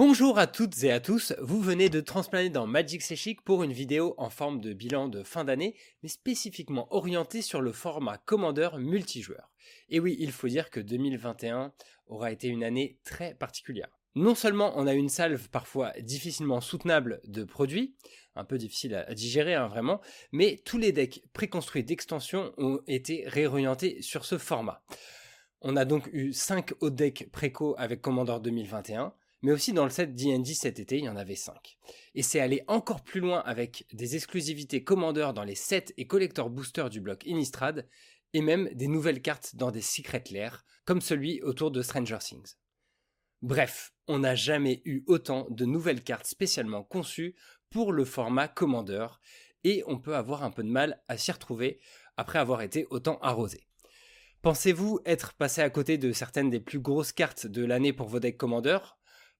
Bonjour à toutes et à tous, vous venez de transplaner dans Magic Chic pour une vidéo en forme de bilan de fin d'année, mais spécifiquement orientée sur le format Commander multijoueur. Et oui, il faut dire que 2021 aura été une année très particulière. Non seulement on a une salve parfois difficilement soutenable de produits, un peu difficile à digérer hein, vraiment, mais tous les decks préconstruits d'extension ont été réorientés sur ce format. On a donc eu 5 hauts decks préco avec Commander 2021, mais aussi dans le set D&D cet été, il y en avait 5. Et c'est aller encore plus loin avec des exclusivités Commander dans les sets et collector boosters du bloc Innistrad, et même des nouvelles cartes dans des Secret Lairs, comme celui autour de Stranger Things. Bref, on n'a jamais eu autant de nouvelles cartes spécialement conçues pour le format Commander, et on peut avoir un peu de mal à s'y retrouver après avoir été autant arrosé. Pensez-vous être passé à côté de certaines des plus grosses cartes de l'année pour vos decks Commander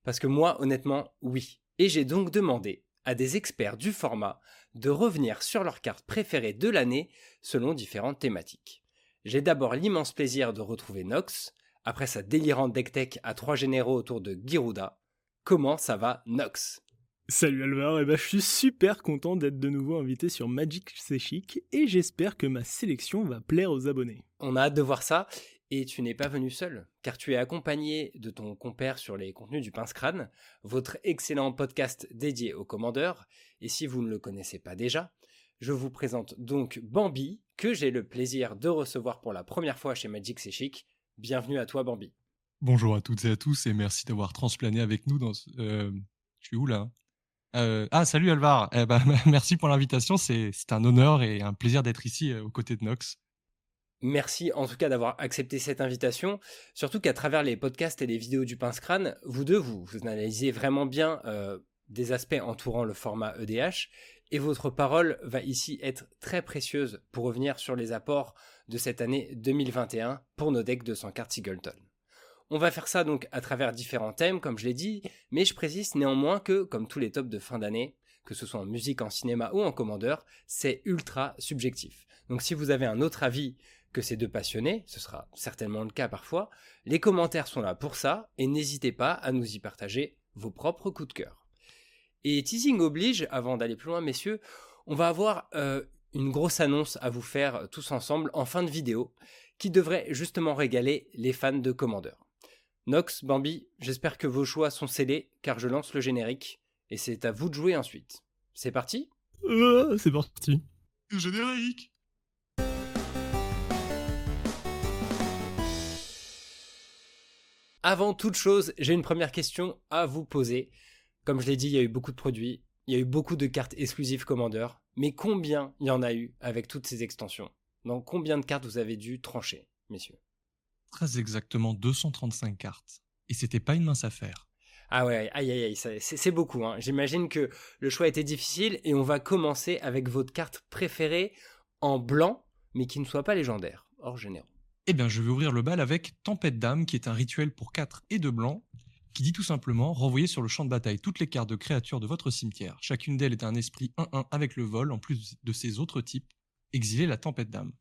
Parce que moi, honnêtement, oui. Et j'ai donc demandé à des experts du format de revenir sur leurs cartes préférées de l'année selon différentes thématiques. J'ai d'abord l'immense plaisir de retrouver Nox, après sa délirante deck tech à trois généraux autour de Giruda. Comment ça va, Nox? Salut Alvar, et eh ben, je suis super content d'être de nouveau invité sur Magic C'est Chic et j'espère que ma sélection va plaire aux abonnés. On a hâte de voir ça, et tu n'es pas venu seul, car tu es accompagné de ton compère sur les contenus du Pince Crâne, votre excellent podcast dédié aux commandeurs, et si vous ne le connaissez pas déjà, je vous présente donc Bambi, que j'ai le plaisir de recevoir pour la première fois chez Magic C'est Chic. Bienvenue à toi, Bambi. Bonjour à toutes et à tous et merci d'avoir transplané avec nous dans. Euh, je suis où là euh, Ah, salut Alvar. Eh ben, merci pour l'invitation. C'est un honneur et un plaisir d'être ici euh, aux côtés de Nox. Merci en tout cas d'avoir accepté cette invitation. Surtout qu'à travers les podcasts et les vidéos du Pince Crâne, vous deux, vous, analysez vraiment bien des aspects entourant le format EDH et votre parole va ici être très précieuse pour revenir sur les apports de cette année 2021 pour nos decks de 100 cartes Singleton. On va faire ça donc à travers différents thèmes, comme je l'ai dit, mais je précise néanmoins que, comme tous les tops de fin d'année, que ce soit en musique, en cinéma ou en commandeur, c'est ultra subjectif. Donc si vous avez un autre avis que ces deux passionnés, ce sera certainement le cas parfois, les commentaires sont là pour ça, et n'hésitez pas à nous y partager vos propres coups de cœur. Et teasing oblige, avant d'aller plus loin, messieurs, on va avoir euh, une grosse annonce à vous faire tous ensemble en fin de vidéo, qui devrait justement régaler les fans de Commander. Nox, Bambi, j'espère que vos choix sont scellés, car je lance le générique, et c'est à vous de jouer ensuite. C'est parti? Euh, C'est parti. Générique Avant toute chose, j'ai une première question à vous poser. Comme je l'ai dit, il y a eu beaucoup de produits, il y a eu beaucoup de cartes exclusives Commander, mais combien il y en a eu avec toutes ces extensions? Dans combien de cartes vous avez dû trancher, messieurs? Très exactement 235 cartes. Et c'était pas une mince affaire. Ah ouais, aïe aïe aïe, c'est beaucoup. Hein. J'imagine que le choix était difficile et on va commencer avec votre carte préférée en blanc, mais qui ne soit pas légendaire, hors généraux. Eh bien, je vais ouvrir le bal avec Tempête d'âme, qui est un rituel pour 4 et 2 blancs, qui dit tout simplement renvoyer sur le champ de bataille toutes les cartes de créatures de votre cimetière. Chacune d'elles est un esprit 1-1 avec le vol, en plus de ses autres types. Exiler la tempête d'âme.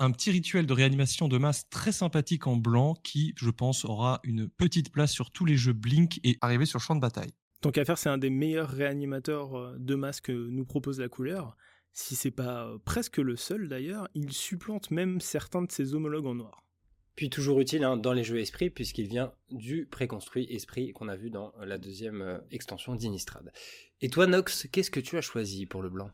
Un petit rituel de réanimation de masse très sympathique en blanc qui, je pense, aura une petite place sur tous les jeux Blink et arriver sur le champ de bataille. Tant qu'à faire, c'est un des meilleurs réanimateurs euh, de masse que nous propose la couleur. Si c'est pas euh, presque le seul d'ailleurs, il supplante même certains de ses homologues en noir. Puis toujours utile hein, dans les jeux Esprit, puisqu'il vient du préconstruit Esprit qu'on a vu dans la deuxième euh, extension d'Inistrad. Et toi, Nox, qu'est-ce que tu as choisi pour le blanc?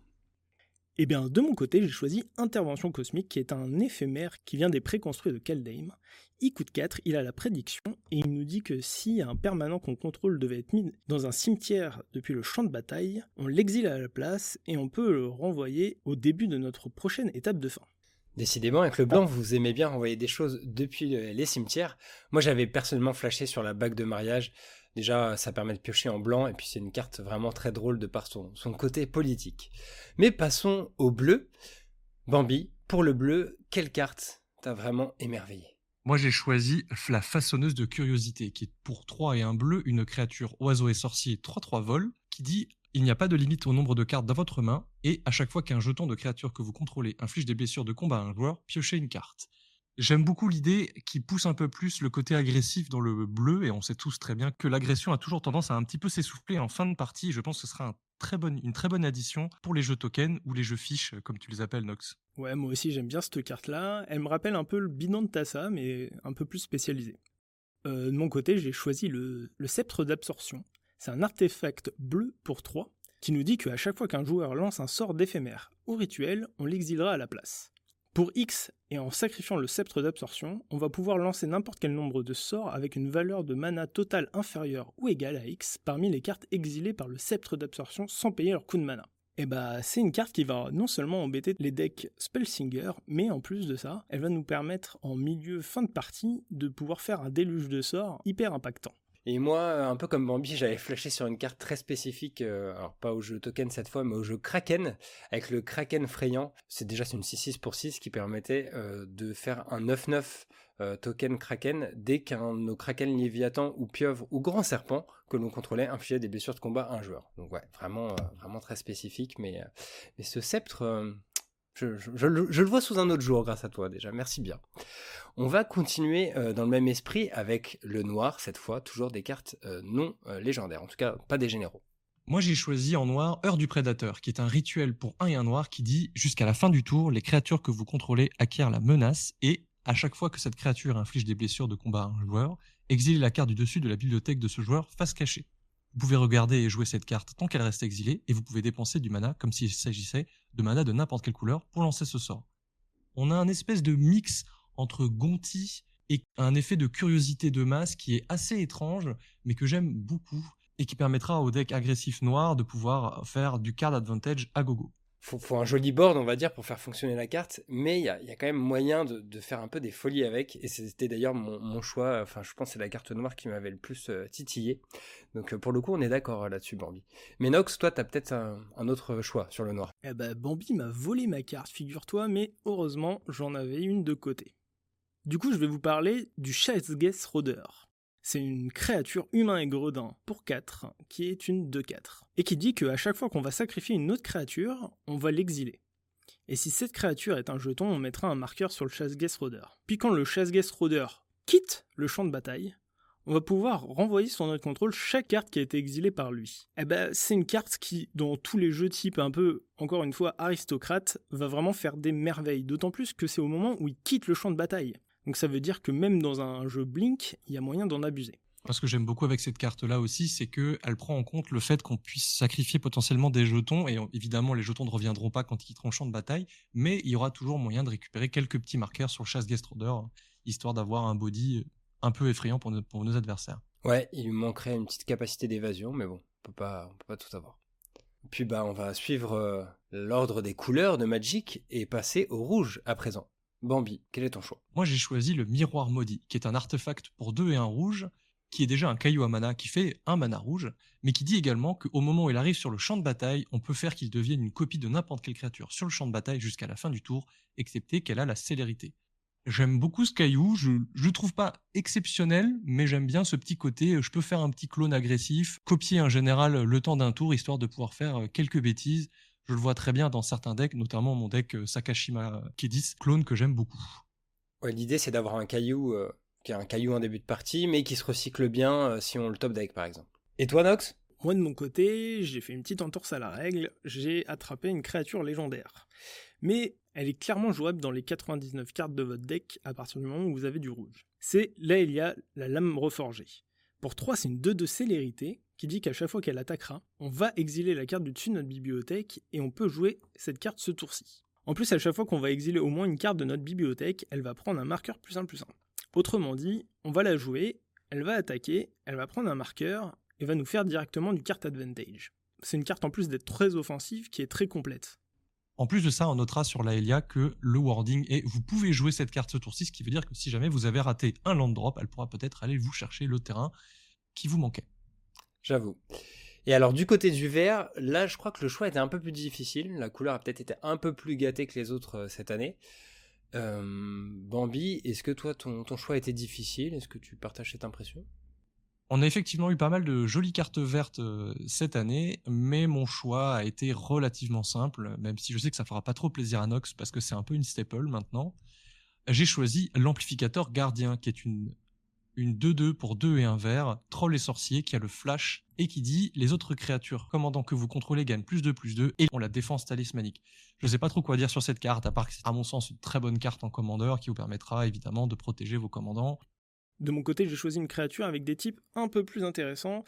Eh bien, de mon côté, j'ai choisi Intervention Cosmique, qui est un éphémère qui vient des préconstruits de Kaldheim. Il coûte 4, il a la prédiction, et il nous dit que si un permanent qu'on contrôle devait être mis dans un cimetière depuis le champ de bataille, on l'exile à la place, et on peut le renvoyer au début de notre prochaine étape de fin. Décidément, avec le blanc, vous aimez bien renvoyer des choses depuis les cimetières. Moi, j'avais personnellement flashé sur la bague de mariage. Déjà, ça permet de piocher en blanc, et puis c'est une carte vraiment très drôle de par son, côté politique. Mais passons au bleu. Bambi, pour le bleu, quelle carte t'a vraiment émerveillé? Moi, j'ai choisi la façonneuse de curiosité, qui est pour 3 et un bleu, une créature oiseau et sorcier 3-3 vol, qui dit il n'y a pas de limite au nombre de cartes dans votre main, et à chaque fois qu'un jeton de créature que vous contrôlez inflige des blessures de combat à un joueur, piochez une carte. J'aime beaucoup l'idée qui pousse un peu plus le côté agressif dans le bleu, et on sait tous très bien que l'agression a toujours tendance à un petit peu s'essouffler en fin de partie. Je pense que ce sera une très bonne addition pour les jeux tokens ou les jeux fiches, comme tu les appelles, Nox. Ouais, moi aussi j'aime bien cette carte-là. Elle me rappelle un peu le bidon de Tassa, mais un peu plus spécialisé. Euh, de mon côté, j'ai choisi le, le sceptre d'absorption. C'est un artefact bleu pour 3 qui nous dit qu'à chaque fois qu'un joueur lance un sort d'éphémère ou rituel, on l'exilera à la place. Pour X, et en sacrifiant le sceptre d'absorption, on va pouvoir lancer n'importe quel nombre de sorts avec une valeur de mana totale inférieure ou égale à X parmi les cartes exilées par le sceptre d'absorption sans payer leur coût de mana. Et eh bah c'est une carte qui va non seulement embêter les decks Spellsinger, mais en plus de ça, elle va nous permettre en milieu fin de partie de pouvoir faire un déluge de sorts hyper impactant. Et moi, euh, un peu comme Bambi, j'avais flashé sur une carte très spécifique, euh, alors pas au jeu token cette fois, mais au jeu Kraken, avec le Kraken frayant. C'est déjà une 6-6 pour 6 qui permettait euh, de faire un 9-9 token Kraken dès qu'un de nos Kraken Léviathan ou Pieuvre ou Grand Serpent que l'on contrôlait infligeait des blessures de combat à un joueur. Donc ouais, vraiment, très spécifique, mais ce sceptre, je, le vois sous un autre jour grâce à toi déjà, merci bien. On va continuer euh, dans le même esprit avec le noir, cette fois, toujours des cartes euh, non euh, légendaires, en tout cas pas des généraux. Moi j'ai choisi en noir Heure du Prédateur, qui est un rituel pour un et un noir qui dit jusqu'à la fin du tour, les créatures que vous contrôlez acquièrent la menace et à chaque fois que cette créature inflige des blessures de combat à un joueur, exilez la carte du dessus de la bibliothèque de ce joueur face cachée. Vous pouvez regarder et jouer cette carte tant qu'elle reste exilée, et vous pouvez dépenser du mana comme s'il s'agissait de mana de n'importe quelle couleur pour lancer ce sort. On a un espèce de mix entre Gonti et un effet de curiosité de masse qui est assez étrange, mais que j'aime beaucoup, et qui permettra au deck agressif noir de pouvoir faire du card advantage à gogo faut, faut un joli board, on va dire, pour faire fonctionner la carte, mais il y a, quand même moyen de, faire un peu des folies avec, et c'était d'ailleurs mon, choix, enfin je pense que c'est la carte noire qui m'avait le plus euh, titillé, donc euh, pour le coup on est d'accord euh, là-dessus Bambi. Mais Nox, toi t'as peut-être un, autre choix sur le noir. Eh ben Bambi m'a volé ma carte, figure-toi, mais heureusement j'en avais une de côté. Du coup je vais vous parler du Guess Roder. C'est une créature humain et gredin pour 4, qui est une 2-4, et qui dit qu'à chaque fois qu'on va sacrifier une autre créature, on va l'exiler. Et si cette créature est un jeton, on mettra un marqueur sur le chasse-guest roder. Puis quand le chasse-guest roder quitte le champ de bataille, on va pouvoir renvoyer sur notre contrôle chaque carte qui a été exilée par lui. Eh ben, c'est une carte qui, dans tous les jeux type un peu, encore une fois, aristocrate, va vraiment faire des merveilles. D'autant plus que c'est au moment où il quitte le champ de bataille. Donc ça veut dire que même dans un jeu Blink, il y a moyen d'en abuser. Ce que j'aime beaucoup avec cette carte-là aussi, c'est qu'elle prend en compte le fait qu'on puisse sacrifier potentiellement des jetons, et évidemment les jetons ne reviendront pas quand ils quitteront le champ de bataille, mais il y aura toujours moyen de récupérer quelques petits marqueurs sur le chasse guest histoire d'avoir un body un peu effrayant pour nos, adversaires. Ouais, il manquerait une petite capacité d'évasion, mais bon, on peut pas, peut pas tout avoir. Puis bah on va suivre euh, l'ordre des couleurs de Magic et passer au rouge à présent. Bambi, quel est ton choix? Moi j'ai choisi le miroir maudit, qui est un artefact pour 2 et 1 rouge, qui est déjà un caillou à mana, qui fait un mana rouge, mais qui dit également qu'au moment où il arrive sur le champ de bataille, on peut faire qu'il devienne une copie de n'importe quelle créature sur le champ de bataille jusqu'à la fin du tour, excepté qu'elle a la célérité. J'aime beaucoup ce caillou, je, je le trouve pas exceptionnel, mais j'aime bien ce petit côté, je peux faire un petit clone agressif, copier un général le temps d'un tour, histoire de pouvoir faire euh, quelques bêtises, je le vois très bien dans certains decks, notamment mon deck euh, Sakashima Kedis, clone que j'aime beaucoup. Ouais, L'idée c'est d'avoir un caillou euh, qui est un caillou en début de partie, mais qui se recycle bien euh, si on le top deck par exemple. Et toi Nox? Moi de mon côté, j'ai fait une petite entorse à la règle, j'ai attrapé une créature légendaire. Mais elle est clairement jouable dans les 99 cartes de votre deck à partir du moment où vous avez du rouge. C'est là il y a la lame reforgée. Pour 3, c'est une 2 de célérité qui dit qu'à chaque fois qu'elle attaquera, on va exiler la carte du dessus de notre bibliothèque et on peut jouer cette carte ce tour-ci. En plus, à chaque fois qu'on va exiler au moins une carte de notre bibliothèque, elle va prendre un marqueur plus 1 plus 1. Autrement dit, on va la jouer, elle va attaquer, elle va prendre un marqueur et va nous faire directement du carte advantage. C'est une carte en plus d'être très offensive qui est très complète. En plus de ça, on notera sur la que le wording est vous pouvez jouer cette carte ce tour-ci, ce qui veut dire que si jamais vous avez raté un land drop, elle pourra peut-être aller vous chercher le terrain qui vous manquait. J'avoue. Et alors du côté du vert, là je crois que le choix était un peu plus difficile. La couleur a peut-être été un peu plus gâtée que les autres euh, cette année. Euh, Bambi, est-ce que toi ton choix était difficile? Est-ce que tu partages cette impression? On a effectivement eu pas mal de jolies cartes vertes euh, cette année, mais mon choix a été relativement simple, même si je sais que ça fera pas trop plaisir à Nox parce que c'est un peu une staple maintenant. j'ai choisi l'amplificateur gardien, qui est une une 2-2 pour 2 et un vert, troll et sorcier qui a le flash et qui dit les autres créatures commandant que vous contrôlez gagnent plus de plus 2 et ont la défense talismanique. Je sais pas trop quoi dire sur cette carte, à part que c'est à mon sens une très bonne carte en commandeur qui vous permettra évidemment de protéger vos commandants. De mon côté, j'ai choisi une créature avec des types un peu plus intéressants.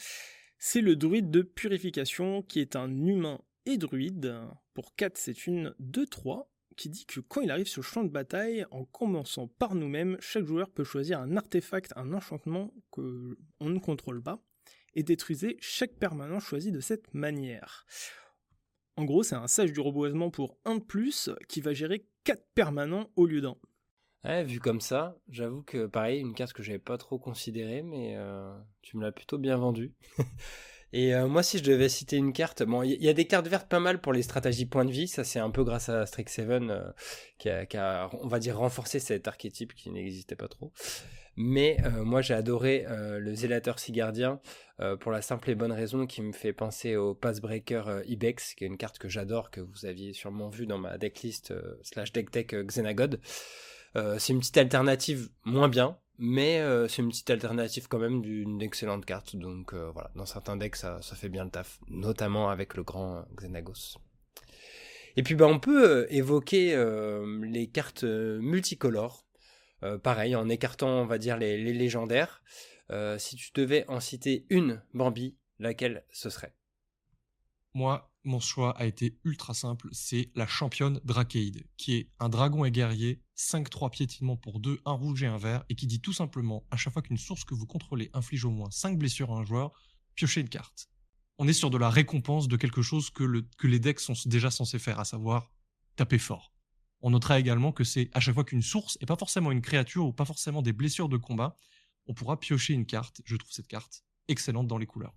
C'est le druide de purification qui est un humain et druide. Pour 4, c'est une 2-3 qui dit que quand il arrive sur le champ de bataille, en commençant par nous-mêmes, chaque joueur peut choisir un artefact, un enchantement que on ne contrôle pas, et détruisez chaque permanent choisi de cette manière. En gros, c'est un sage du reboisement pour 1 de plus qui va gérer 4 permanents au lieu d'un. Ouais, vu comme ça, j'avoue que pareil, une carte que j'avais pas trop considérée, mais euh, tu me l'as plutôt bien vendue. Et euh, moi, si je devais citer une carte, bon, il y, a des cartes vertes pas mal pour les stratégies point de vie. Ça, c'est un peu grâce à Strixhaven euh, qui, a, on va dire, renforcé cet archétype qui n'existait pas trop. Mais moi, j'ai adoré le Zélateur Sigardien pour la simple et bonne raison qui me fait penser au Passbreaker Ibex, qui est une carte que j'adore, que vous aviez sûrement vu dans ma decklist slash deck tech Xenagod. C'est une petite alternative moins bien, mais euh, c'est une petite alternative quand même d'une excellente carte. Donc euh, voilà, dans certains decks, ça, fait bien le taf, notamment avec le grand Xenagos. Et puis bah, on peut euh, évoquer les cartes multicolores. pareil, en écartant, on va dire, les, les légendaires. si tu devais en citer une, Bambi, laquelle ce serait? Moi, mon choix a été ultra simple, c'est la championne Drakeid, qui est un dragon et guerrier, 5-3 piétinement pour 2, un rouge et un vert, et qui dit tout simplement, à chaque fois qu'une source que vous contrôlez inflige au moins 5 blessures à un joueur, piochez une carte. On est sur de la récompense de quelque chose que les decks sont déjà censés faire, à savoir taper fort. On notera également que c'est à chaque fois qu'une source, et pas forcément une créature ou pas forcément des blessures de combat, on pourra piocher une carte. Je trouve cette carte excellente dans les couleurs.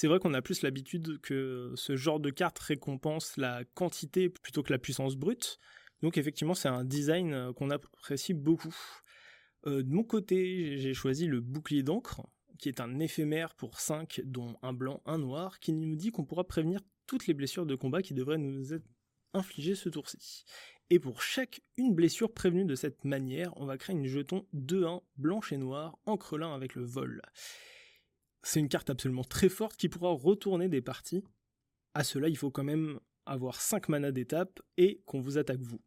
C'est vrai qu'on a plus l'habitude que ce genre de carte récompense la quantité plutôt que la puissance brute. Donc effectivement, c'est un design euh, qu'on apprécie beaucoup. Euh, de mon côté, j'ai choisi le bouclier d'encre, qui est un éphémère pour 5, dont un blanc, un noir, qui nous dit qu'on pourra prévenir toutes les blessures de combat qui devraient nous être infligées ce tour-ci. Et pour chaque une blessure prévenue de cette manière, on va créer une jeton 2-1 blanche et noire, encre avec le vol c'est une carte absolument très forte qui pourra retourner des parties. À cela, il faut quand même avoir 5 manas d'étape et qu'on vous attaque vous.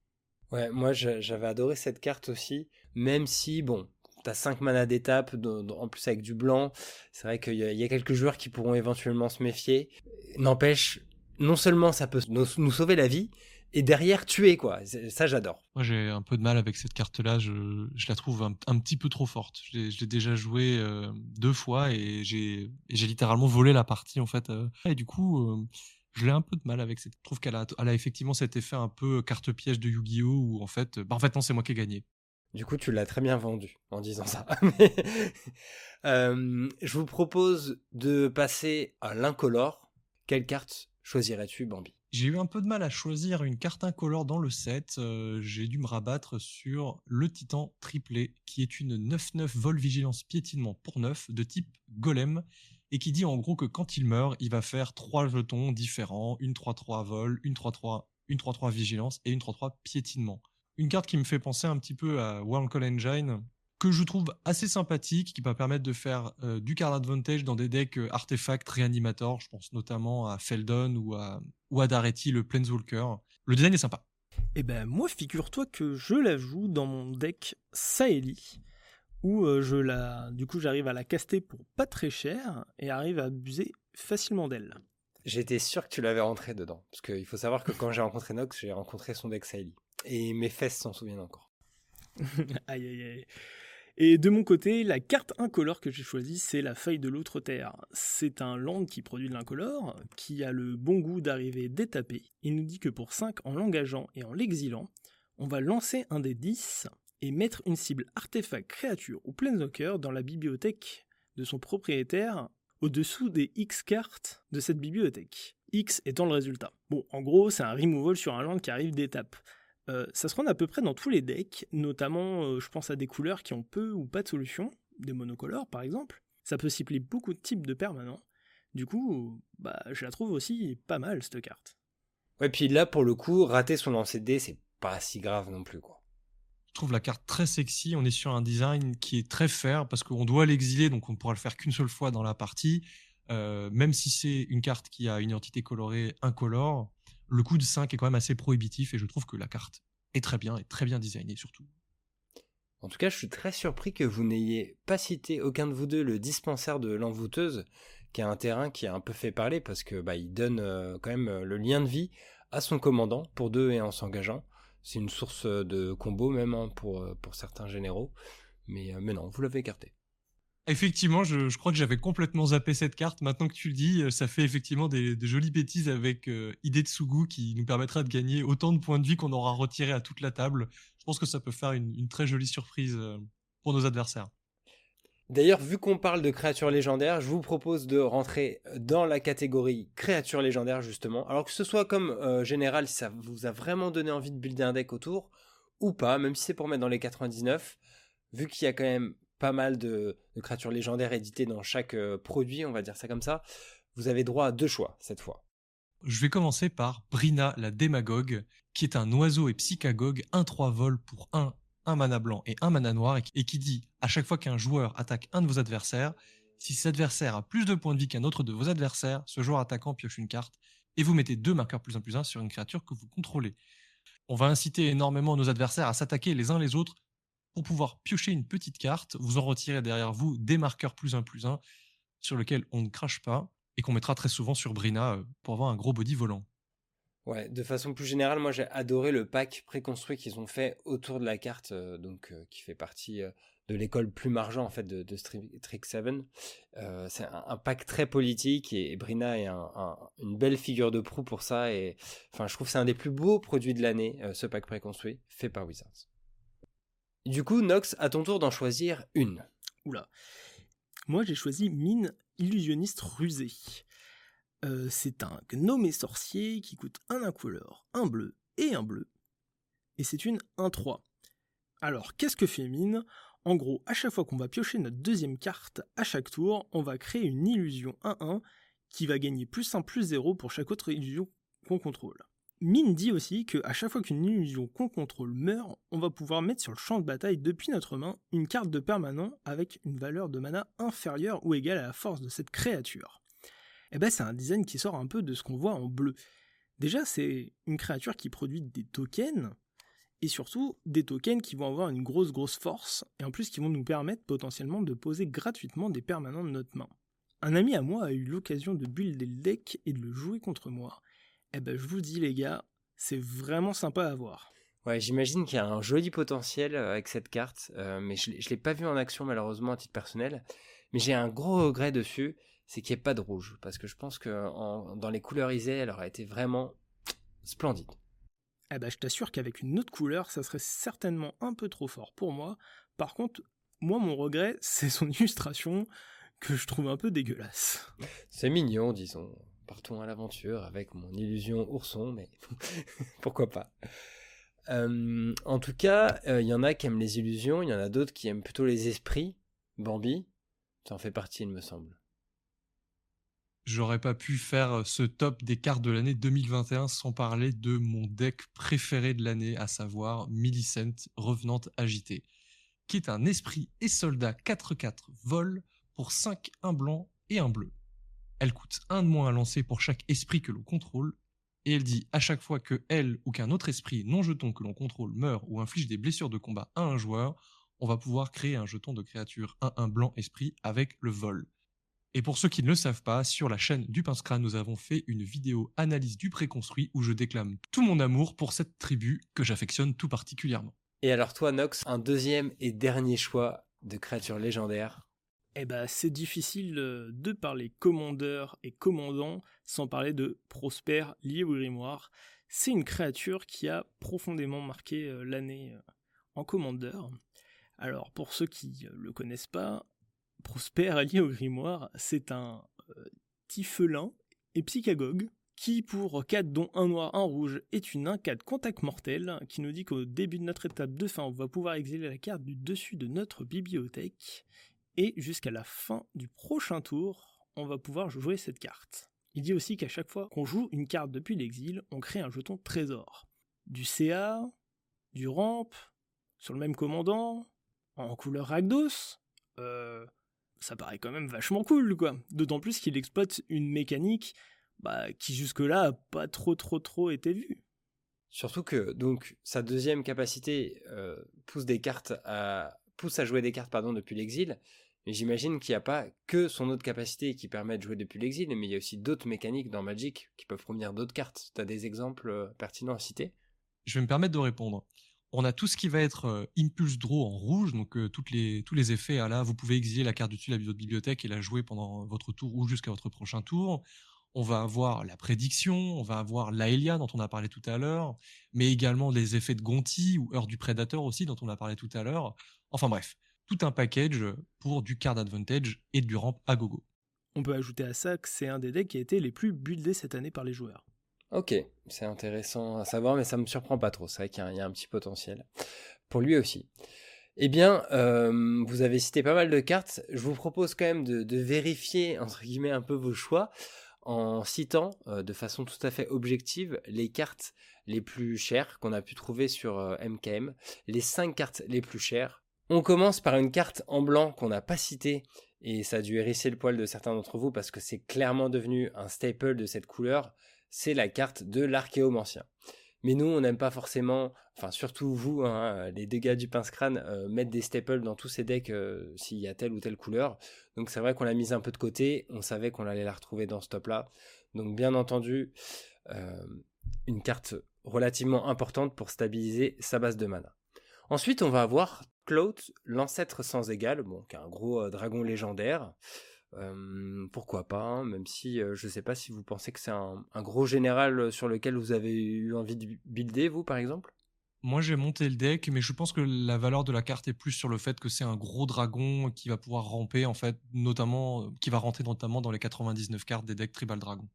Ouais, moi j'avais adoré cette carte aussi, même si, bon, t'as 5 manas d'étape, en plus avec du blanc, c'est vrai qu'il y, a quelques joueurs qui pourront éventuellement se méfier. N'empêche, non seulement ça peut nous sauver la vie, et derrière tuer quoi. Ça j'adore. Moi j'ai un peu de mal avec cette carte là, je, je la trouve un, petit peu trop forte. Je l'ai déjà joué euh, deux fois et j'ai littéralement volé la partie en fait. Euh. et du coup euh, je l'ai un peu de mal avec cette. Je trouve qu'elle a, elle a effectivement cet effet un peu carte piège de Yu-Gi-Oh où en fait, bah en fait non c'est moi qui ai gagné. Du coup, tu l'as très bien vendu en disant ça. je vous propose de passer à l'incolore. Quelle carte choisirais-tu, Bambi? J'ai eu un peu de mal à choisir une carte incolore dans le set. Euh, j'ai dû me rabattre sur le Titan triplé, qui est une 9-9 vol vigilance piétinement pour 9 de type golem, et qui dit en gros que quand il meurt, il va faire trois jetons différents, une 3-3 vol, une 3-3, une 3-3 vigilance et une 3-3 piétinement. Une carte qui me fait penser un petit peu à Call Engine, que je trouve assez sympathique, qui va permettre de faire euh, du card advantage dans des decks euh, artefacts réanimateurs. Je pense notamment à Feldon ou à, ou à Daretti, le Planeswalker. Le design est sympa. Eh ben moi, figure-toi que je la joue dans mon deck Saeli, où euh, je la, du coup, j'arrive à la caster pour pas très cher et arrive à abuser facilement d'elle. J'étais sûr que tu l'avais rentré dedans, parce qu'il faut savoir que quand j'ai rencontré Nox, j'ai rencontré son deck Saeli. Et mes fesses s'en souviennent encore. aïe aïe aïe. Et de mon côté, la carte incolore que j'ai choisie, c'est la feuille de l'autre terre. C'est un land qui produit de l'incolore, qui a le bon goût d'arriver détapé. Il nous dit que pour 5, en l'engageant et en l'exilant, on va lancer un des 10 et mettre une cible artefact, créature ou planeswalker dans la bibliothèque de son propriétaire au-dessous des X cartes de cette bibliothèque. X étant le résultat. Bon, en gros, c'est un removal sur un land qui arrive d'étape. Euh, ça se rend à peu près dans tous les decks, notamment euh, je pense à des couleurs qui ont peu ou pas de solution, des monocolores par exemple. Ça peut cibler beaucoup de types de permanents. Du coup, bah, je la trouve aussi pas mal cette carte. Ouais, puis là pour le coup, rater son lancer de dés, c'est pas si grave non plus quoi. Je trouve la carte très sexy. On est sur un design qui est très fair parce qu'on doit l'exiler, donc on ne pourra le faire qu'une seule fois dans la partie. Euh, même si c'est une carte qui a une identité colorée incolore, le coût de 5 est quand même assez prohibitif et je trouve que la carte est très bien et très bien designée surtout. En tout cas, je suis très surpris que vous n'ayez pas cité aucun de vous deux le dispensaire de l'envoûteuse, qui est un terrain qui a un peu fait parler parce que bah, il donne euh, quand même euh, le lien de vie à son commandant pour deux et en s'engageant. C'est une source de combo même hein, pour, euh, pour certains généraux. Mais, euh, mais non, vous l'avez écarté. Effectivement, je, crois que j'avais complètement zappé cette carte. Maintenant que tu le dis, euh, ça fait effectivement des, jolies bêtises avec euh, Idée qui nous permettra de gagner autant de points de vie qu'on aura retiré à toute la table. Je pense que ça peut faire une très jolie surprise pour nos adversaires. D'ailleurs, vu qu'on parle de créatures légendaires, je vous propose de rentrer dans la catégorie créatures légendaires justement. Alors que ce soit comme euh, général, si ça vous a vraiment donné envie de builder un deck autour, ou pas, même si c'est pour mettre dans les 99, vu qu'il y a quand même pas mal de, créatures légendaires éditées dans chaque euh, produit, on va dire ça comme ça, vous avez droit à deux choix cette fois. Je vais commencer par Brina la démagogue, qui est un oiseau et psychagogue, 1-3 vol pour 1 un mana blanc et un mana noir, et qui dit à chaque fois qu'un joueur attaque un de vos adversaires, si cet adversaire a plus de points de vie qu'un autre de vos adversaires, ce joueur attaquant pioche une carte, et vous mettez deux marqueurs plus un plus un sur une créature que vous contrôlez. On va inciter énormément nos adversaires à s'attaquer les uns les autres pour pouvoir piocher une petite carte, vous en retirez derrière vous des marqueurs plus un plus un sur lesquels on ne crache pas et qu'on mettra très souvent sur Brina euh, pour avoir un gros body volant. Ouais, de façon plus générale, moi j'ai adoré le pack préconstruit qu'ils ont fait autour de la carte, euh, donc euh, qui fait partie de l'école plus margent en fait de, de Trick 7. c'est un, pack très politique et, Brina est une belle figure de proue pour ça. Et enfin, je trouve que c'est un des plus beaux produits de l'année, ce pack préconstruit fait par Wizards. Du coup, Nox, à ton tour d'en choisir une. Oula. Moi j'ai choisi Mine illusionniste rusé. Euh, c'est un gnome sorcier qui coûte un incolore, un bleu et un bleu. Et c'est une 1-3. Alors, qu'est-ce que fait mine? En gros, à chaque fois qu'on va piocher notre deuxième carte, à chaque tour, on va créer une illusion 1-1 qui va gagner plus 1 plus 0 pour chaque autre illusion qu'on contrôle. Mine dit aussi que à chaque fois qu'une illusion qu'on contrôle meurt, on va pouvoir mettre sur le champ de bataille depuis notre main une carte de permanent avec une valeur de mana inférieure ou égale à la force de cette créature eh ben c'est un design qui sort un peu de ce qu'on voit en bleu. Déjà, c'est une créature qui produit des tokens, et surtout des tokens qui vont avoir une grosse grosse force, et en plus qui vont nous permettre potentiellement de poser gratuitement des permanents de notre main. Un ami à moi a eu l'occasion de builder le deck et de le jouer contre moi. Eh ben je vous dis les gars, c'est vraiment sympa à voir. Ouais, j'imagine qu'il y a un joli potentiel euh, avec cette carte, euh, mais je ne l'ai pas vu en action malheureusement à titre personnel. Mais j'ai un gros regret dessus, c'est qu'il n'y ait pas de rouge. Parce que je pense que dans les couleurs isées, elle aurait été vraiment splendide. Eh ben, je t'assure qu'avec une autre couleur, ça serait certainement un peu trop fort pour moi. Par contre, moi, mon regret, c'est son illustration que je trouve un peu dégueulasse. C'est mignon, disons. Partons à l'aventure avec mon illusion ourson, mais pourquoi pas. Euh, en tout cas, il euh, y en a qui aiment les illusions, il y en a d'autres qui aiment plutôt les esprits. Bambi, ça en fait partie, il me semble j'aurais pas pu faire euh, ce top des cartes de l'année 2021 sans parler de mon deck préféré de l'année, à savoir Millicent Revenante Agitée, qui est un esprit et soldat 4-4 vol pour 5, un blanc et un bleu. Elle coûte un de moins à lancer pour chaque esprit que l'on contrôle, et elle dit à chaque fois que elle ou qu'un autre esprit non jeton que l'on contrôle meurt ou inflige des blessures de combat à un joueur, on va pouvoir créer un jeton de créature 1-1 blanc esprit avec le vol. Et pour ceux qui ne le savent pas, sur la chaîne du Pince Crâne, nous avons fait une vidéo analyse du préconstruit où je déclame tout mon amour pour cette tribu que j'affectionne tout particulièrement. Et alors toi, Nox, un deuxième et dernier choix de créature légendaire eh ben, c'est difficile euh, de parler commandeur et commandant sans parler de Prosper lié au grimoire. C'est une créature qui a profondément marqué euh, l'année euh, en commandeur. Alors, pour ceux qui ne le connaissent pas, Prosper, allié au grimoire, c'est un euh, et psychagogue qui, pour 4 dont un noir, un rouge, est une 1-4 contact mortel, qui nous dit qu'au début de notre étape de fin, on va pouvoir exiler la carte du dessus de notre bibliothèque, et jusqu'à la fin du prochain tour, on va pouvoir jouer cette carte. Il dit aussi qu'à chaque fois qu'on joue une carte depuis l'exil, on crée un jeton trésor. Du CA, du ramp, sur le même commandant, en couleur Rakdos, euh, ça paraît quand même vachement cool, quoi. D'autant plus qu'il exploite une mécanique bah, qui jusque-là a pas trop trop trop été vue. Surtout que donc sa deuxième capacité euh, pousse des cartes à pousse à jouer des cartes pardon depuis l'exil. J'imagine qu'il n'y a pas que son autre capacité qui permet de jouer depuis l'exil, mais il y a aussi d'autres mécaniques dans Magic qui peuvent provenir d'autres cartes. Tu as des exemples euh, pertinents à citer? Je vais me permettre de répondre. On a tout ce qui va être euh, Impulse Draw en rouge, donc les, tous les effets là, vous pouvez exiler la carte du dessus de la bibliothèque et la jouer pendant votre tour ou jusqu'à votre prochain tour on va avoir la prédiction, on va avoir l'Aelia dont on a parlé tout à l'heure, mais également les effets de Gonti ou Heure du Prédateur aussi dont on a parlé tout à l'heure. Enfin bref, tout un package pour du card advantage et du ramp à gogo. On peut ajouter à ça que c'est un des decks qui a été les plus buildés cette année par les joueurs. Ok, c'est intéressant à savoir, mais ça me surprend pas trop. C'est vrai qu'il y, a un petit potentiel pour lui aussi. Eh bien, euh, vous avez cité pas mal de cartes. Je vous propose quand même de, de vérifier entre guillemets un peu vos choix en citant euh, de façon tout à fait objective les cartes les plus chères qu'on a pu trouver sur MKM, euh, les 5 cartes les plus chères. On commence par une carte en blanc qu'on n'a pas citée et ça a dû hérisser le poil de certains d'entre vous parce que c'est clairement devenu un staple de cette couleur, c'est la carte de l'archéomancien. Mais nous, on n'aime pas forcément, enfin surtout vous, hein, les dégâts du pince-crâne, euh, mettre des staples dans tous ces decks euh, s'il y a telle ou telle couleur. Donc c'est vrai qu'on l'a mise un peu de côté, on savait qu'on allait la retrouver dans ce top-là. Donc bien entendu, euh, une carte relativement importante pour stabiliser sa base de mana. Ensuite, on va avoir Cloud, l'ancêtre sans égal, bon, qui est un gros dragon légendaire pourquoi pas, hein, même si je ne sais pas si vous pensez que c'est un, gros général sur lequel vous avez eu envie de builder, vous par exemple? Moi j'ai monté le deck, mais je pense que la valeur de la carte est plus sur le fait que c'est un gros dragon qui va pouvoir ramper, en fait, notamment, qui va rentrer notamment dans les 99 cartes des decks Tribal Dragon.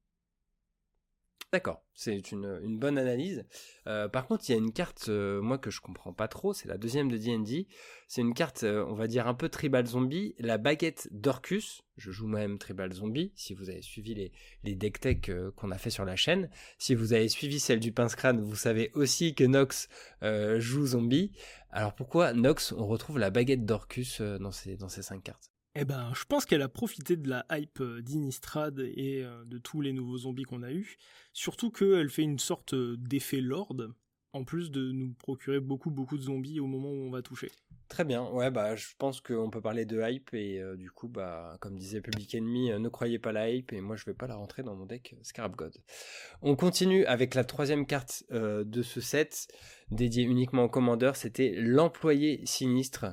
D'accord, c'est une, bonne analyse. Euh, par contre, il y a une carte, euh, moi, que je comprends pas trop, c'est la deuxième de D&D. C'est une carte, euh, on va dire, un peu tribal zombie, la baguette d'Orcus. Je joue moi-même tribal zombie, si vous avez suivi les, les deck tech qu'on a fait sur la chaîne. Si vous avez suivi celle du pince crâne, vous savez aussi que Nox joue zombie. Alors pourquoi Nox, on retrouve la baguette d'Orcus dans ces cinq cartes? Eh ben, je pense qu'elle a profité de la hype euh, d'Inistrad et euh, de tous les nouveaux zombies qu'on a eus. Surtout qu'elle fait une sorte euh, d'effet lord, en plus de nous procurer beaucoup beaucoup de zombies au moment où on va toucher. Très bien, ouais, bah, je pense qu'on peut parler de hype et du coup, bah, comme disait Public Enemy, ne croyez pas la hype et moi je vais pas la rentrer dans mon deck Scarab God. On continue avec la troisième carte de ce set, dédiée uniquement au commandeur, c'était l'employé sinistre.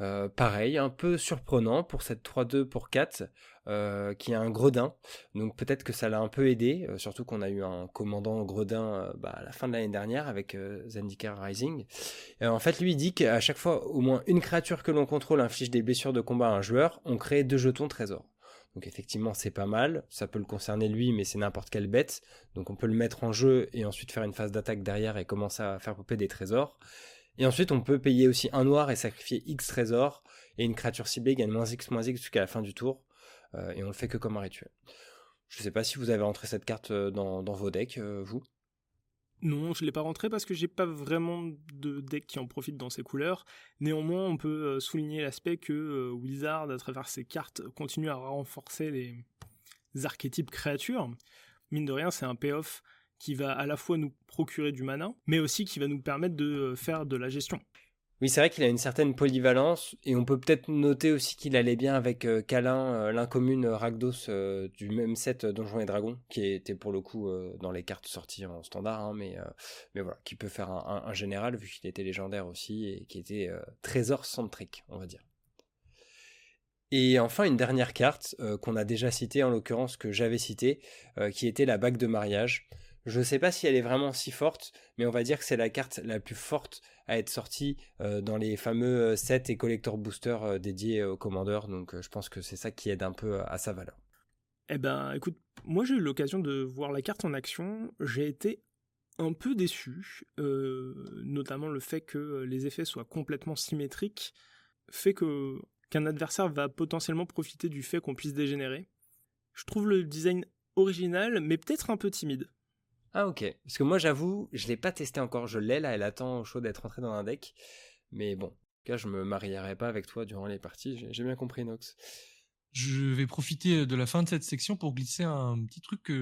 Euh, pareil, un peu surprenant pour cette 3-2 pour 4, euh, qui a un gredin. Donc peut-être que ça l'a un peu aidé, euh, surtout qu'on a eu un commandant gredin bah, à la fin de l'année dernière avec Zendikar Rising. en fait, lui il dit qu'à chaque fois, au moins une créature que l'on contrôle inflige des blessures de combat à un joueur, on crée deux jetons trésors. Donc effectivement, c'est pas mal. Ça peut le concerner lui, mais c'est n'importe quelle bête. Donc on peut le mettre en jeu et ensuite faire une phase d'attaque derrière et commencer à faire popper des trésors. Et ensuite, on peut payer aussi un noir et sacrifier X trésors, et une créature ciblée gagne moins X moins X jusqu'à la fin du tour, euh, et on le fait que comme un rituel. Je sais pas si vous avez rentré cette carte euh, dans, vos decks, euh, vous non, je l'ai pas rentré parce que j'ai pas vraiment de deck qui en profite dans ces couleurs. Néanmoins, on peut souligner l'aspect que Wizard, à travers ses cartes, continue à renforcer les archétypes créatures. Mine de rien, c'est un payoff qui va à la fois nous procurer du mana, mais aussi qui va nous permettre de euh, faire de la gestion. Oui, c'est vrai qu'il a une certaine polyvalence, et on peut peut-être noter aussi qu'il allait bien avec euh, euh, l'incommune Ragdos du même set Donjons et Dragons, qui était pour le coup dans les cartes sorties en standard, hein, mais, mais voilà, qui peut faire un, général vu qu'il était légendaire aussi, et qui était trésor centrique, on va dire. Et enfin, une dernière carte qu'on a déjà citée, en l'occurrence que j'avais citée, qui était la bague de mariage. Je ne sais pas si elle est vraiment si forte, mais on va dire que c'est la carte la plus forte à être sortie euh, dans les fameux euh, sets et collector boosters euh, dédiés au commandeur. Donc je pense que c'est ça qui aide un peu à sa valeur. Eh ben écoute, moi j'ai eu l'occasion de voir la carte en action. J'ai été un peu déçu, notamment le fait que les effets soient complètement symétriques fait que qu'un adversaire va potentiellement profiter du fait qu'on puisse dégénérer. Je trouve le design original, mais peut-être un peu timide. Ah ok. Parce que moi j'avoue, je l'ai pas testé encore. Je l'ai là, elle attend au chaud d'être rentrée dans un deck. Mais bon, en tout cas, je me marierai pas avec toi durant les parties. J'ai bien compris, Nox. Je vais profiter de la fin de cette section pour glisser un petit truc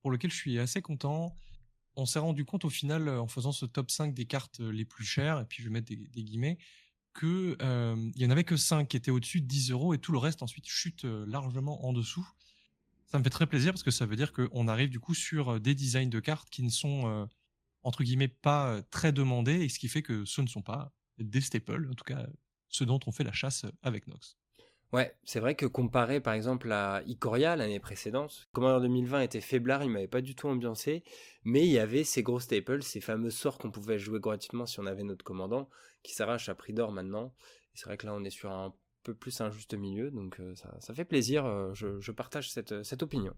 pour lequel je suis assez content. On s'est rendu compte au final, en faisant ce top 5 des cartes les plus chères, et puis je vais mettre des, guillemets, qu'il il y en avait que 5 qui étaient au-dessus de 10 euros et tout le reste ensuite chute largement en dessous. Ça me fait très plaisir parce que ça veut dire qu'on arrive du coup sur des designs de cartes qui ne sont entre guillemets pas très demandés et ce qui fait que ce ne sont pas des staples, en tout cas ceux dont on fait la chasse avec Nox. Ouais, c'est vrai que comparé par exemple à Ikoria l'année précédente, Commander 2020 était faiblard, il m'avait pas du tout ambiancé, mais il y avait ces gros staples, ces fameux sorts qu'on pouvait jouer gratuitement si on avait notre commandant, qui s'arrache à prix d'or maintenant. c'est vrai que là on est sur un plus un juste milieu, donc euh, ça, fait plaisir, euh, je, partage cette, opinion.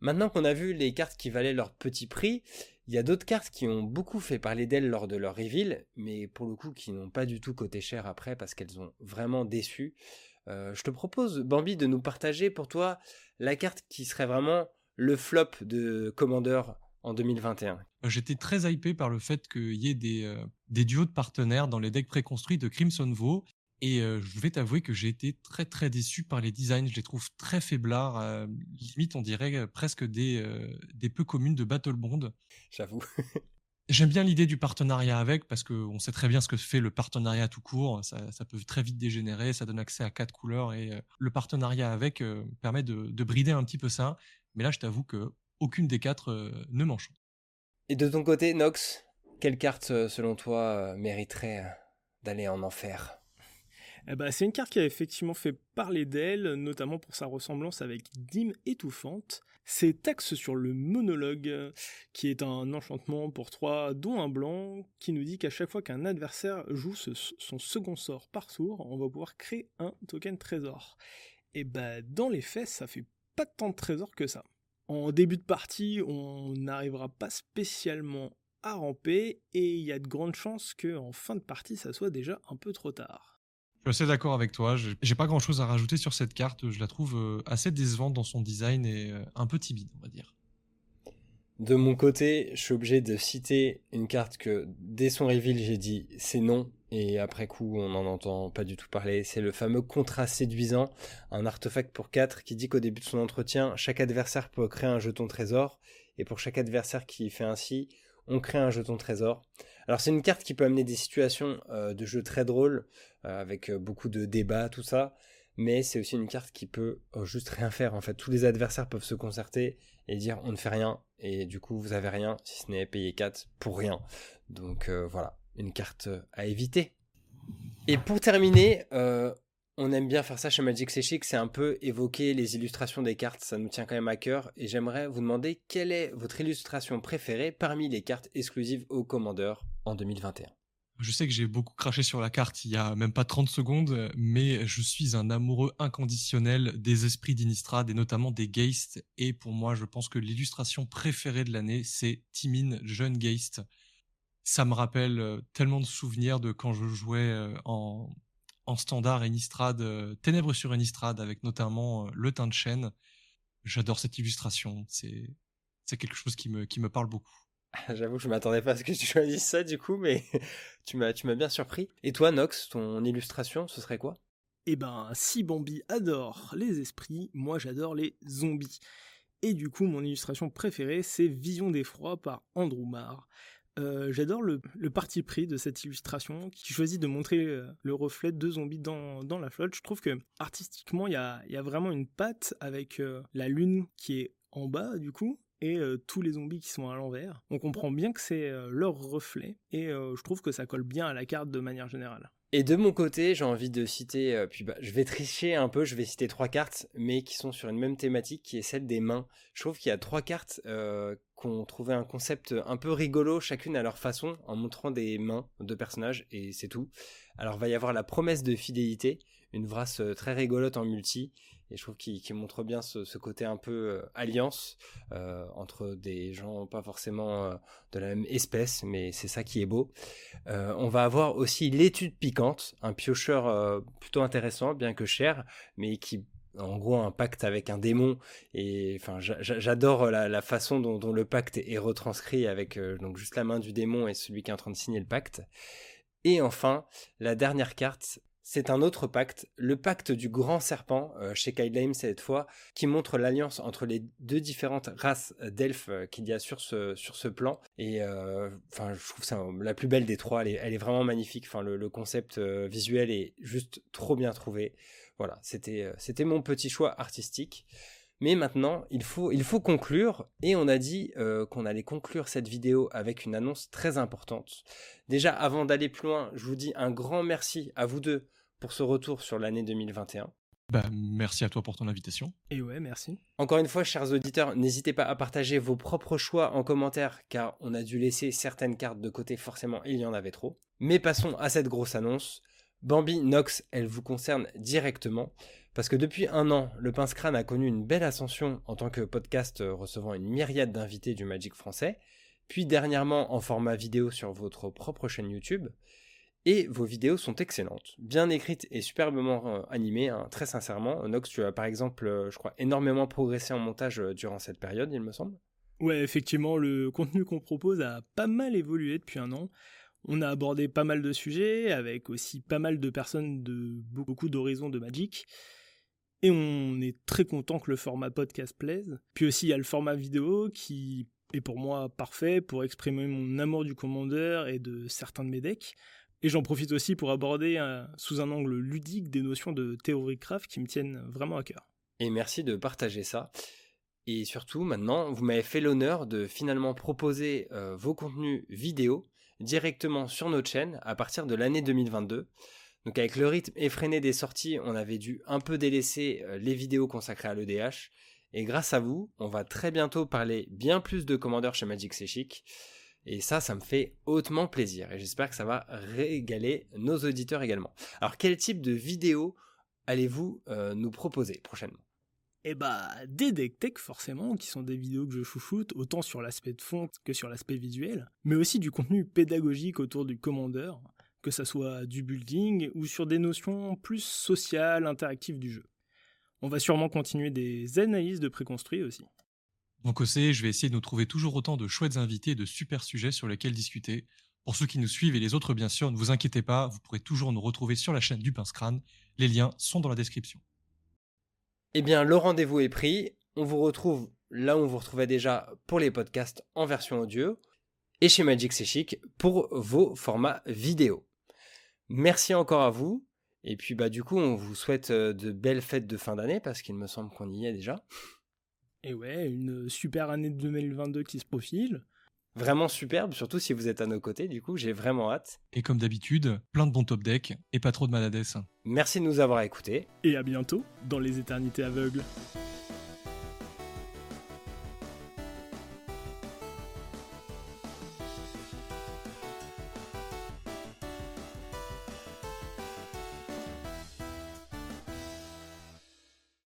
Maintenant qu'on a vu les cartes qui valaient leur petit prix, il y a d'autres cartes qui ont beaucoup fait parler d'elles lors de leur reveal, mais pour le coup qui n'ont pas du tout coté cher après parce qu'elles ont vraiment déçu. Euh, je te propose, Bambi, de nous partager pour toi la carte qui serait vraiment le flop de Commander en 2021. J'étais très hypé par le fait qu'il y ait des, des, duos de partenaires dans les decks préconstruits de Crimson Vow. Et euh, je vais t'avouer que j'ai été très très déçu par les designs. Je les trouve très faiblards. limite, on dirait presque des, des peu communes de Battle Bond. J'avoue. J'aime bien l'idée du partenariat avec parce qu'on sait très bien ce que fait le partenariat tout court. Ça, peut très vite dégénérer, ça donne accès à quatre couleurs et euh, le partenariat avec euh, permet de, brider un petit peu ça. Mais là, je t'avoue que aucune des quatre euh, ne m'enchante. Et de ton côté, Nox, quelle carte selon toi mériterait d'aller en enfer? Eh ben, c'est une carte qui a effectivement fait parler d'elle, notamment pour sa ressemblance avec Dîme étouffante. C'est axe sur le monologue, qui est un enchantement pour trois, dont un blanc, qui nous dit qu'à chaque fois qu'un adversaire joue son second sort par tour, on va pouvoir créer un token trésor. Et bah dans les faits, ça fait pas tant de trésors que ça. En début de partie, on n'arrivera pas spécialement à ramper, et il y a de grandes chances qu'en fin de partie, ça soit déjà un peu trop tard. Je suis d'accord avec toi. J'ai pas grand chose à rajouter sur cette carte. Je la trouve euh, assez décevante dans son design et euh, un peu timide, on va dire. De mon côté, je suis obligé de citer une carte que dès son reveal j'ai dit c'est non et après coup on n'en entend pas du tout parler. C'est le fameux contrat séduisant, un artefact pour 4 qui dit qu'au début de son entretien, chaque adversaire peut créer un jeton trésor et pour chaque adversaire qui fait ainsi, on crée un jeton trésor. Alors c'est une carte qui peut amener des situations euh, de jeu très drôles, euh, avec euh, beaucoup de débats, tout ça, mais c'est aussi une carte qui peut juste rien faire. En fait, tous les adversaires peuvent se concerter et dire on ne fait rien, et du coup vous avez rien, si ce n'est payer 4 pour rien. Donc voilà, une carte à éviter. Et pour terminer, on aime bien faire ça chez Magic C'est c'est un peu évoquer les illustrations des cartes, ça nous tient quand même à cœur. Et j'aimerais vous demander quelle est votre illustration préférée parmi les cartes exclusives au Commander en 2021. Je sais que j'ai beaucoup craché sur la carte il y a même pas 30 secondes, mais je suis un amoureux inconditionnel des esprits d'Inistrad et notamment des Geist. Et pour moi, je pense que l'illustration préférée de l'année, c'est Timin, jeune Geist. Ça me rappelle euh, tellement de souvenirs de quand je jouais euh, en, en standard euh, Ténèbres sur Innistrad, avec notamment euh, le teint de chêne. J'adore cette illustration. C'est c'est quelque chose qui me qui me parle beaucoup. J'avoue, je m'attendais pas à ce que tu choisisses ça du coup, mais tu m'as tu m'as bien surpris. Et toi, Nox, ton illustration, ce serait quoi? Eh ben, si Bambi adore les esprits, moi j'adore les zombies. Et du coup, mon illustration préférée, c'est Vision d'effroi par Andrew Marr. Euh, j'adore le, parti pris de cette illustration qui choisit de montrer euh, le reflet de zombies dans, la flotte. Je trouve que artistiquement, il y a, vraiment une patte avec euh, la lune qui est en bas du coup et tous les zombies qui sont à l'envers. On comprend bien que c'est leur reflet et je trouve que ça colle bien à la carte de manière générale. Et de mon côté, j'ai envie de citer, puis bah, je vais tricher un peu, je vais citer trois cartes, mais qui sont sur une même thématique, qui est celle des mains. Je trouve qu'il y a trois cartes qu'on trouvait un concept un peu rigolo, chacune à leur façon, en montrant des mains de personnages, et c'est tout. Alors va y avoir la promesse de fidélité, une euh, très rigolote en multi, et je trouve qu'il montre bien ce, côté un peu euh, alliance euh, entre des gens pas forcément de la même espèce, mais c'est ça qui est beau. on va avoir aussi l'étude piquante, un piocheur plutôt intéressant, bien que cher, mais qui en gros un pacte avec un démon et enfin j'adore la, façon dont, le pacte est retranscrit avec euh, donc juste la main du démon et celui qui est en train de signer le pacte Et enfin, la dernière carte, c'est un autre pacte, le pacte du grand serpent euh, chez Kyle cette fois, qui montre l'alliance entre les deux différentes races d'elfes euh, qu'il y a sur ce, sur ce plan. Et euh, enfin, je trouve ça la plus belle des trois, elle est, vraiment magnifique. Enfin, le, concept visuel est juste trop bien trouvé. Voilà, c'était mon petit choix artistique. Mais maintenant, il faut, il faut conclure, et on a dit euh, qu'on allait conclure cette vidéo avec une annonce très importante. Déjà, avant d'aller plus loin, je vous dis un grand merci à vous deux pour ce retour sur l'année 2021. Bah, merci à toi pour ton invitation. Et ouais, merci. Encore une fois, chers auditeurs, n'hésitez pas à partager vos propres choix en commentaire, car on a dû laisser certaines cartes de côté, forcément, il y en avait trop. Mais passons à cette grosse annonce. Bambi Nox, elle vous concerne directement. Parce que depuis un an, le Pince Crâne a connu une belle ascension en tant que podcast euh, recevant une myriade d'invités du Magic français, puis dernièrement en format vidéo sur votre propre chaîne YouTube. Et vos vidéos sont excellentes, bien écrites et superbement euh, animées, hein, très sincèrement. Nox, tu as par exemple, euh, je crois, énormément progressé en montage durant cette période, il me semble. Ouais, effectivement, le contenu qu'on propose a pas mal évolué depuis un an. On a abordé pas mal de sujets, avec aussi pas mal de personnes de beaucoup d'horizons de Magic. Et on est très content que le format podcast plaise. Puis aussi, il y a le format vidéo qui est pour moi parfait pour exprimer mon amour du commandeur et de certains de mes decks. Et j'en profite aussi pour aborder sous un angle ludique des notions de théorie craft qui me tiennent vraiment à cœur. Et merci de partager ça. Et surtout, maintenant, vous m'avez fait l'honneur de finalement proposer euh, vos contenus vidéo directement sur notre chaîne à partir de l'année 2022. Donc avec le rythme effréné des sorties, on avait dû un peu délaisser euh, les vidéos consacrées à l'EDH. Et grâce à vous, on va très bientôt parler bien plus de commandeurs chez Magic C'est. Et ça, ça me fait hautement plaisir. Et j'espère que ça va régaler nos auditeurs également. Alors quel type de vidéo allez-vous euh, nous proposer prochainement? Eh bah, des deck tech forcément, qui sont des vidéos que je chouchoute, autant sur l'aspect de fond que sur l'aspect visuel, mais aussi du contenu pédagogique autour du commandeur, que ça soit du building ou sur des notions plus sociales, interactives du jeu. On va sûrement continuer des analyses de préconstruits aussi. Donc aussi, je vais essayer de nous trouver toujours autant de chouettes invités et de super sujets sur lesquels discuter. Pour ceux qui nous suivent et les autres bien sûr, ne vous inquiétez pas, vous pourrez toujours nous retrouver sur la chaîne du Pince Crâne. Les liens sont dans la description. Eh bien, le rendez-vous est pris. On vous retrouve là où on vous retrouvait déjà pour les podcasts en version audio et chez Magic C'est Chic pour vos formats vidéo. Merci encore à vous. Et puis bah du coup, on vous souhaite euh, de belles fêtes de fin d'année parce qu'il me semble qu'on y est déjà. Et ouais, une super année 2022 qui se profile. Vraiment superbe, surtout si vous êtes à nos côtés, du coup, j'ai vraiment hâte. Et comme d'habitude, plein de bons top decks et pas trop de malades. Merci de nous avoir écoutés. Et à bientôt dans les éternités aveugles.